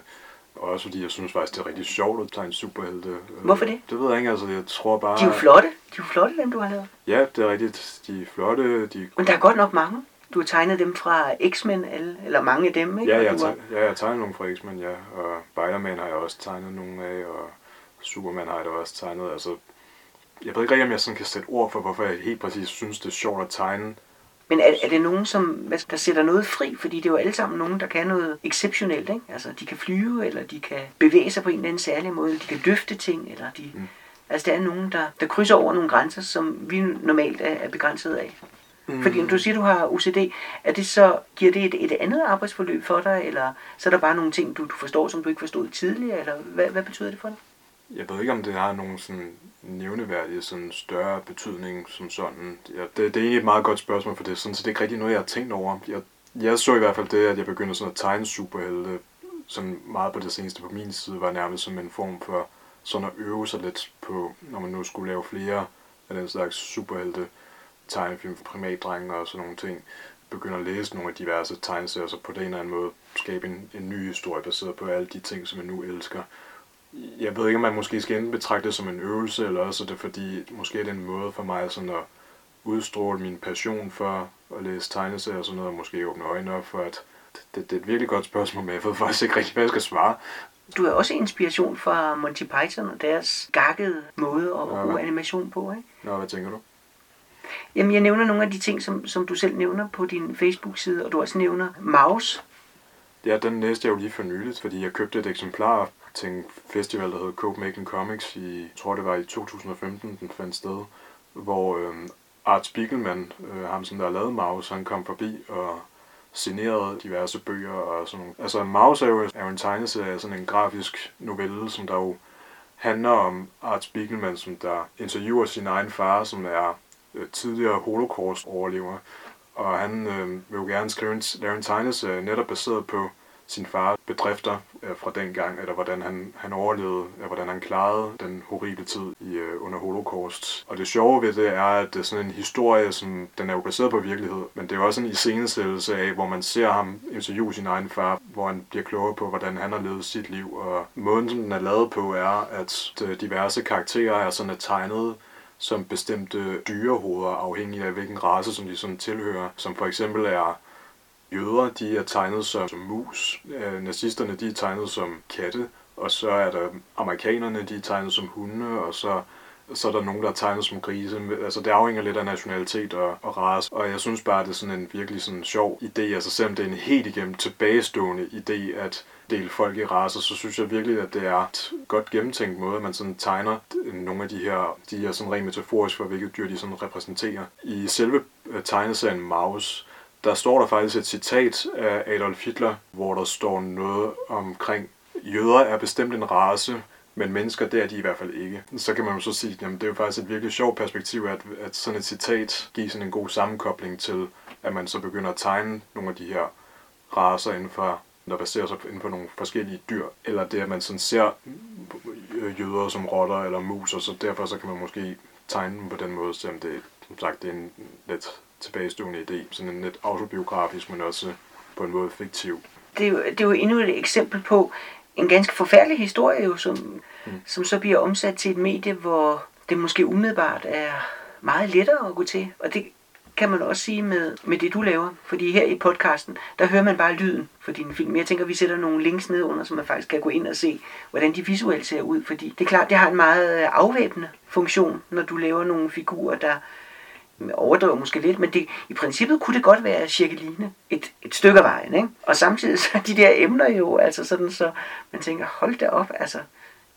Og også fordi jeg synes faktisk, det er rigtig sjovt at tegne superhelte. Hvorfor det? Det ved jeg ikke, altså jeg tror bare... De er jo flotte. De er jo flotte, dem du har lavet. Ja, det er rigtigt. De er flotte. De... Men der er godt nok mange. Du har tegnet dem fra X-Men, eller mange af dem, ikke? Ja, jeg, har... ja, jeg har tegnet nogle fra X-Men, ja. Og Spider-Man har jeg også tegnet nogle af, og Superman har jeg da også tegnet. Altså, jeg ved ikke rigtig, om jeg sådan kan sætte ord for, hvorfor jeg helt præcis synes, det er sjovt at tegne. Men er, er det nogen, som, hvad, der sætter noget fri? Fordi det er jo alle sammen nogen, der kan noget exceptionelt, ikke? Altså, de kan flyve, eller de kan bevæge sig på en eller anden særlig måde, de kan løfte ting, eller de... Mm. Altså, der er nogen, der, der krydser over nogle grænser, som vi normalt er, er begrænset af. Mm. Fordi når du siger, du har OCD, er det så, giver det et, et andet arbejdsforløb for dig, eller så er der bare nogle ting, du, du forstår, som du ikke forstod tidligere, eller hvad, hvad betyder det for dig? Jeg ved ikke, om det har nogen sådan nævneværdige sådan større betydning som sådan. Ja, det, det er egentlig et meget godt spørgsmål, for det er sådan, så det er ikke rigtig noget, jeg har tænkt over. Jeg, jeg så i hvert fald det, at jeg begyndte sådan at tegne superhelte, sådan meget på det seneste på min side, var nærmest som en form for sådan at øve sig lidt på, når man nu skulle lave flere af den slags superhelte tegnefilm for primatdrenge og sådan nogle ting, begynder at læse nogle af diverse tegneserier, så på den eller anden måde skabe en, en ny historie baseret på alle de ting, som jeg nu elsker. Jeg ved ikke, om man måske skal enten betragte det som en øvelse, eller også er det fordi, måske er det en måde for mig sådan at udstråle min passion for at læse tegneserier og sådan noget, og måske åbne øjnene op for, at det, det er et virkelig godt spørgsmål, men jeg ved faktisk ikke rigtig, hvad jeg skal svare. Du er også inspiration fra Monty Python og deres gakkede måde at Ja, bruge animation på, ikke? Nå, hvad tænker du? Jamen, jeg nævner nogle af de ting, som, som du selv nævner på din Facebook-side, og du også nævner Maus. Ja, den læste jeg jo lige for nyligt, fordi jeg købte et eksemplar til en festival, der hedder Copenhagen Comics i, jeg tror det var i 2015, den fandt sted, hvor øh, Art Spiegelman, øh, ham som der har lavet Maus, han kom forbi og signerede diverse bøger og sådan nogle. Altså Maus er jo, er jo en tegneserie, sådan en grafisk novelle, som der jo handler om Art Spiegelman, som der interviewer sin egen far, som er øh, tidligere holocaust-overlever. Og han øh, vil jo gerne skrive en, lave en tegneserie netop baseret på sin far bedrifter øh, fra den gang, eller hvordan han, han overlevede, eller hvordan han klarede den horrible tid i, øh, under holocaust. Og det sjove ved det er, at det er sådan en historie, som den er jo baseret på virkelighed, men det er også en iscenesættelse af, hvor man ser ham interviewe sin egen far, hvor han bliver klogere på, hvordan han har levet sit liv. Og måden, som den er lavet på, er, at øh, diverse karakterer er sådan er tegnet som bestemte dyrehoveder, afhængig af hvilken race, som de sådan tilhører. Som for eksempel er jøder, de er tegnet som, som mus. Øh, nazisterne, de er tegnet som katte. Og så er der amerikanerne, de er tegnet som hunde, og så så er der nogen, der er tegnet som grise. Altså, det afhænger lidt af nationalitet og, og race. Og jeg synes bare, det er sådan en virkelig sådan sjov idé. Altså, selvom det er en helt igennem tilbagestående idé at dele folk i racer, så synes jeg virkelig, at det er et godt gennemtænkt måde, at man sådan tegner nogle af de her, de her sådan rent metaforisk for, hvilket dyr de sådan repræsenterer. I selve tegneserien Maus, der står der faktisk et citat af Adolf Hitler, hvor der står noget omkring, jøder er bestemt en race, men mennesker, det er de i hvert fald ikke. Så kan man jo så sige, at det er jo faktisk et virkelig sjovt perspektiv, at, at sådan et citat giver sådan en god sammenkobling til, at man så begynder at tegne nogle af de her raser inden for, der baserer sig inden for nogle forskellige dyr. Eller det, at man sådan ser jøder som rotter eller mus, og så derfor så kan man måske tegne dem på den måde, selvom det, som sagt, det er en lidt tilbagestående idé. Sådan en lidt autobiografisk, men også på en måde fiktiv. Det er, jo, det er jo endnu et eksempel på en ganske forfærdelig historie, jo, som, mm. som så bliver omsat til et medie, hvor det måske umiddelbart er meget lettere at gå til. Og det kan man også sige med, med det, du laver. Fordi her i podcasten, der hører man bare lyden for din film. Jeg tænker, vi sætter nogle links ned under, så man faktisk kan gå ind og se, hvordan de visuelt ser ud. Fordi det er klart, det har en meget afvæbnende funktion, når du laver nogle figurer, der overdriver måske lidt, men det, i princippet kunne det godt være cirkeline et, et stykke af vejen. Ikke? Og samtidig så er de der emner jo, altså sådan, så man tænker, hold da op, altså,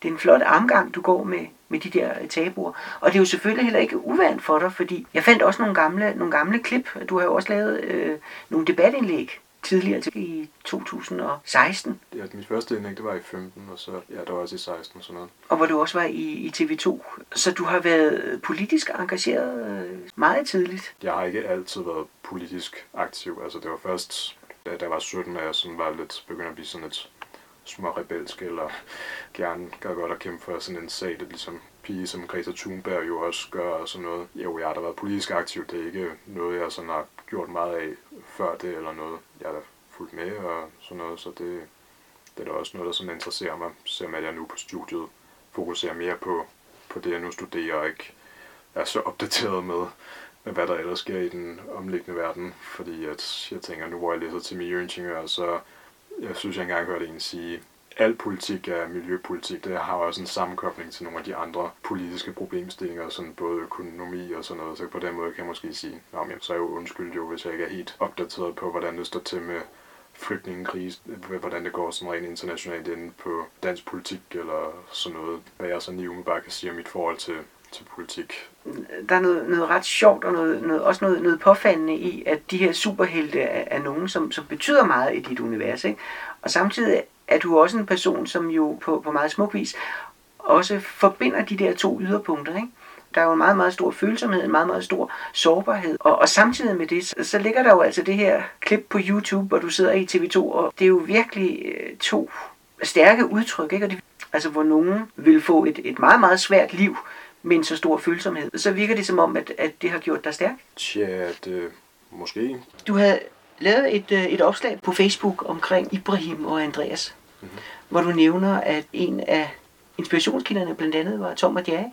det er en flot armgang, du går med, med de der øh, tabuer. Og det er jo selvfølgelig heller ikke uvandt for dig, fordi jeg fandt også nogle gamle, nogle gamle klip. Du har jo også lavet øh, nogle debatindlæg tidligere i 2016. Ja, mit første indlæg, det var i 15, og så, ja, der var også i 16 og sådan noget. Og hvor du også var i, i TV2. Så du har været politisk engageret øh, meget tidligt. Jeg har ikke altid været politisk aktiv. Altså, det var først, da jeg var 17, at jeg sådan var lidt begyndt at blive sådan et små rebelske, eller gerne gør godt at kæmpe for sådan en sag, det ligesom pige som Greta Thunberg jo også gør og sådan noget. Jo, jeg har da været politisk aktiv, det er ikke noget, jeg sådan har gjort meget af før det, eller noget. Jeg har fulgt med og sådan noget, så det, det er da også noget, der sådan interesserer mig, selvom at jeg nu på studiet fokuserer mere på, på det, jeg nu studerer, og ikke er så opdateret med, med, hvad der ellers sker i den omliggende verden. Fordi at jeg tænker, nu hvor jeg læser til miljøingeniør, så jeg synes, jeg engang hørte en sige, al politik er miljøpolitik. Det har også en sammenkobling til nogle af de andre politiske problemstillinger, sådan både økonomi og sådan noget. Så på den måde kan jeg måske sige, at så er jeg jo undskyld jo, hvis jeg ikke er helt opdateret på, hvordan det står til med flygtningekrise, hvordan det går sådan rent internationalt inde på dansk politik eller sådan noget. Hvad jeg så lige umiddelbart kan sige om mit forhold til, til politik. Der er noget, noget ret sjovt og noget, noget, også noget, noget påfaldende i, at de her superhelte er, er nogen, som, som betyder meget i dit univers. Ikke? Og samtidig er du også en person, som jo på, på meget smuk vis også forbinder de der to yderpunkter. Ikke? Der er jo en meget, meget stor følsomhed, en meget, meget stor sårbarhed. Og, og samtidig med det, så, så ligger der jo altså det her klip på YouTube, hvor du sidder i TV2, og det er jo virkelig øh, to stærke udtryk, ikke? Og det, altså hvor nogen vil få et, et meget, meget svært liv med en så stor følsomhed. Så virker det som om, at, at det har gjort dig stærk. Tja, det måske. Du havde lavet et, øh, et opslag på Facebook omkring Ibrahim og Andreas, mm-hmm. hvor du nævner, at en af inspirationskilderne blandt andet var Tom og Jerry.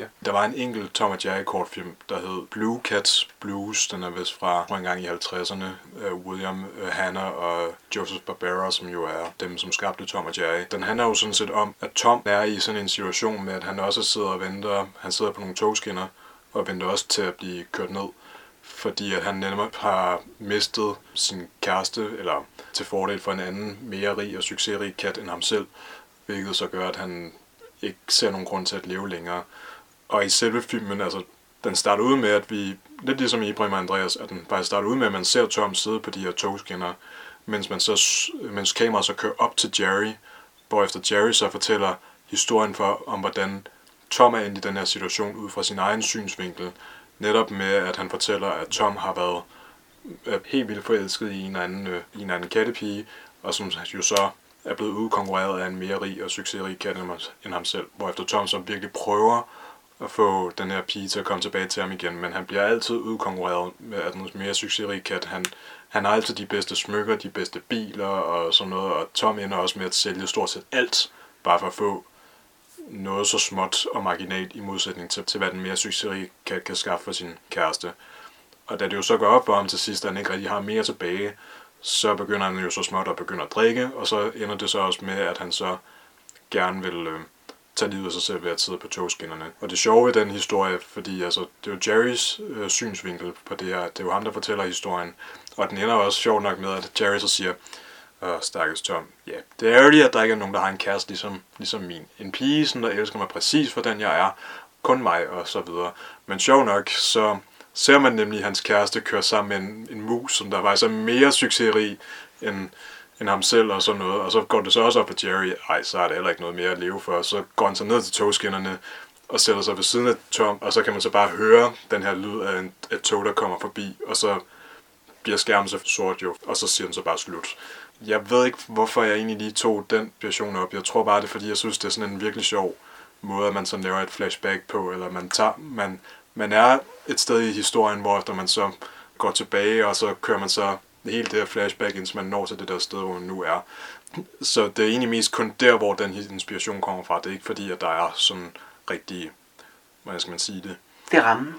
Ja. Der var en enkelt Tom og Jerry kortfilm, der hed Blue Cats Blues. Den er vist fra en gang i 50'erne. Uh, øh, William øh, uh, Hanna og Joseph Barbera, som jo er dem, som skabte Tom og Jerry. Den handler jo sådan set om, at Tom er i sådan en situation med, at han også sidder og venter. Han sidder på nogle togskinner og venter også til at blive kørt ned fordi at han netop har mistet sin kæreste, eller til fordel for en anden mere rig og succesrig kat end ham selv, hvilket så gør, at han ikke ser nogen grund til at leve længere. Og i selve filmen, altså, den starter ud med, at vi, lidt ligesom Ibrahim og Andreas, at den bare starter ud med, at man ser Tom sidde på de her togskinner, mens, man så, mens kameraet så kører op til Jerry, hvorefter Jerry så fortæller historien for, om hvordan Tom er inde i den her situation ud fra sin egen synsvinkel, Netop med, at han fortæller, at Tom har været helt vildt forelsket i en anden, øh, i en anden kattepige, og som jo så er blevet udkonkurreret af en mere rig og succesrig kat end ham selv. Hvorefter Tom så virkelig prøver at få den her pige til at komme tilbage til ham igen, men han bliver altid udkonkurreret af den mere succesrige kat. Han, han har altid de bedste smykker, de bedste biler og sådan noget, og Tom ender også med at sælge stort set alt, bare for at få noget så småt og marginalt i modsætning til, til hvad den mere succesrige kan, kan skaffe for sin kæreste. Og da det jo så går op for ham til sidst, at han ikke rigtig har mere tilbage, så begynder han jo så småt at begynde at drikke, og så ender det så også med, at han så gerne vil øh, tage livet af sig selv ved at sidde på togskinnerne. Og det sjove ved den historie, fordi altså, det er jo Jerrys øh, synsvinkel på det her, det er jo ham, der fortæller historien, og den ender også sjovt nok med, at Jerry så siger, og stakkels Tom. Ja, det er ærgerligt, at der ikke er nogen, der har en kæreste ligesom, ligesom min. En pige, som der elsker mig præcis for den, jeg er. Kun mig, og så videre. Men sjov nok, så ser man nemlig hans kæreste køre sammen med en, en mus, som der faktisk er mere succesrig end, end ham selv og sådan noget. Og så går det så også op på Jerry, ej, så er der heller ikke noget mere at leve for. Så går han så ned til togskinnerne og sætter sig ved siden af Tom, og så kan man så bare høre den her lyd af en, et tog, der kommer forbi, og så bliver skærmen så sort jo, og så siger den så bare slut. Jeg ved ikke, hvorfor jeg egentlig lige tog den version op. Jeg tror bare, det er, fordi jeg synes, det er sådan en virkelig sjov måde, at man sådan laver et flashback på, eller man, tager, man, man er et sted i historien, hvor efter man så går tilbage, og så kører man så hele det her flashback, indtil man når til det der sted, hvor man nu er. Så det er egentlig mest kun der, hvor den inspiration kommer fra. Det er ikke fordi, at der er sådan rigtig, hvordan skal man sige det? Det rammer.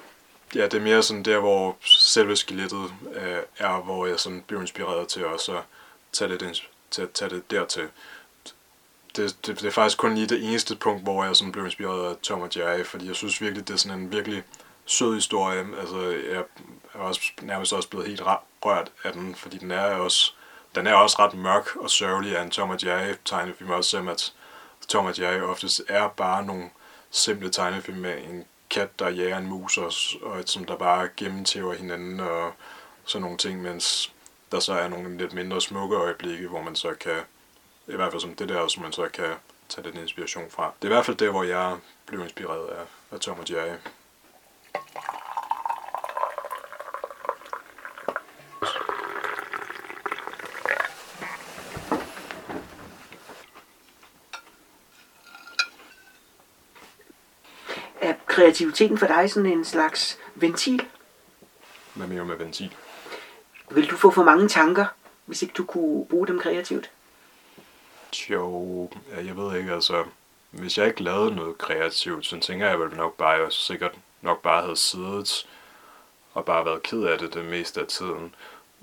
Ja, det er mere sådan der, hvor selve skelettet øh, er, hvor jeg sådan bliver inspireret til også at tage det, tage, tage det dertil. Det, det, det, er faktisk kun lige det eneste punkt, hvor jeg sådan blev inspireret af Tom og Jerry, fordi jeg synes virkelig, det er sådan en virkelig sød historie. Altså, jeg er også nærmest også blevet helt rørt af den, fordi den er også, den er også ret mørk og sørgelig af en Tom og Jerry tegnefilm, også selvom at Tom og Jerry oftest er bare nogle simple tegnefilm med en kat, der jager en mus, og, og som der bare gennemtæver hinanden og sådan nogle ting, mens der så er nogle lidt mindre smukke øjeblikke, hvor man så kan, i hvert fald som det der, som man så kan tage den inspiration fra. Det er i hvert fald det, hvor jeg blev inspireret af, af Tom og Jerry. Kreativiteten for dig sådan en slags ventil? Hvad mener du med ventil? Vil du få for mange tanker, hvis ikke du kunne bruge dem kreativt? Jo, jeg ved ikke, altså... Hvis jeg ikke lavede noget kreativt, så tænker jeg vel nok bare, at jeg sikkert nok bare havde siddet og bare været ked af det det meste af tiden.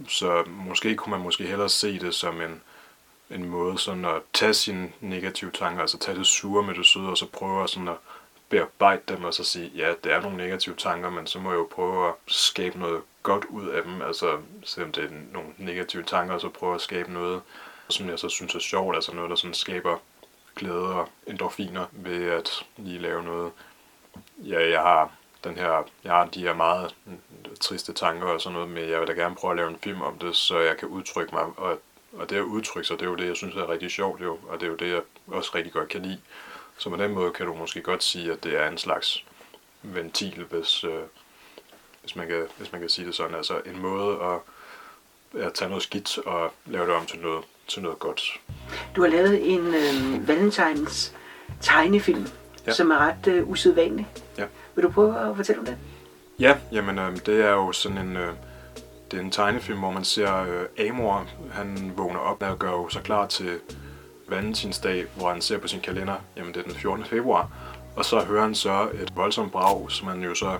Så måske kunne man måske hellere se det som en, en måde sådan at tage sine negative tanker, altså tage det sure med det søde, og så prøve sådan at bearbejde dem, og så sige, ja, det er nogle negative tanker, men så må jeg jo prøve at skabe noget godt ud af dem, altså selvom det er nogle negative tanker, så prøve at skabe noget, som jeg så synes er sjovt, altså noget, der sådan skaber glæde og endorfiner ved at lige lave noget. Ja, jeg har den her, jeg har de her meget triste tanker og sådan noget, men jeg vil da gerne prøve at lave en film om det, så jeg kan udtrykke mig, og, og det at udtrykke sig, det er jo det, jeg synes er rigtig sjovt jo, og det er jo det, jeg også rigtig godt kan lide. Så på den måde kan du måske godt sige, at det er en slags ventil, hvis, øh, hvis, man, kan, hvis man kan sige det sådan. Altså en måde at, at tage noget skidt og lave det om til noget, til noget godt. Du har lavet en øh, Valentines tegnefilm, Ja. som er ret øh, usædvanlig. Ja. Vil du prøve at fortælle om det? Ja, jamen øh, det er jo sådan en, øh, det er en tegnefilm, hvor man ser øh, Amor, han vågner op og gør jo sig klar til valentinsdag, hvor han ser på sin kalender, jamen det er den 14. februar, og så hører han så et voldsomt brag, som han jo så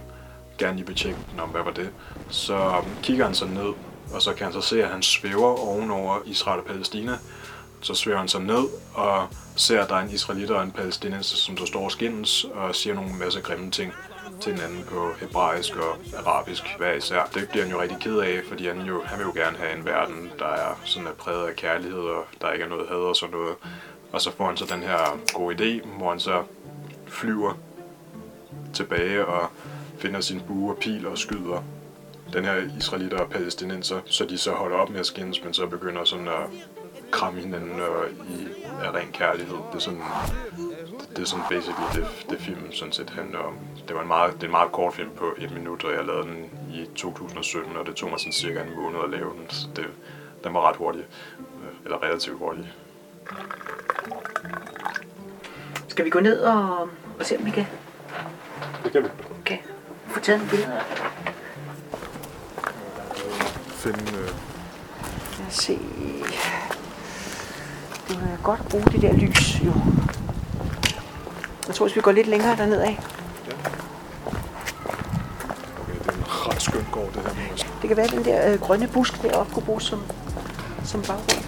gerne lige vil tjekke, om hvad var det. Så øhm, kigger han så ned, og så kan han så se, at han svæver ovenover Israel og Palæstina. Så svæver han så ned og ser, at der er en israelitter og en palæstinenser, som så står og skændes og siger nogle masse grimme ting til hinanden på hebraisk og arabisk hver især. Det bliver han jo rigtig ked af, fordi han, jo, han vil jo gerne have en verden, der er sådan er præget af kærlighed, og der ikke er noget had og sådan noget. Og så får han så den her gode idé, hvor han så flyver tilbage og finder sin bue og pil og skyder den her israelitter og palæstinenser, så de så holder op med at skændes, men så begynder sådan at kramme hinanden og i, af ren kærlighed. Det er sådan, det er sådan basically det, det film sådan set handler om. Det var en meget, det er en meget kort film på et minut, og jeg lavede den i 2017, og det tog mig sådan cirka en måned at lave den. Så det, den var ret hurtig, øh, eller relativt hurtig. Skal vi gå ned og, og se, om vi kan Det kan vi. okay. få taget en billede? Finde, øh, Lad os se. Det vil godt bruge det der lys, jo. Jeg tror, hvis vi går lidt længere derned af. ret skønt gård, det her. Det kan være, at den der øh, grønne busk deroppe kunne bruges som, som baggrund.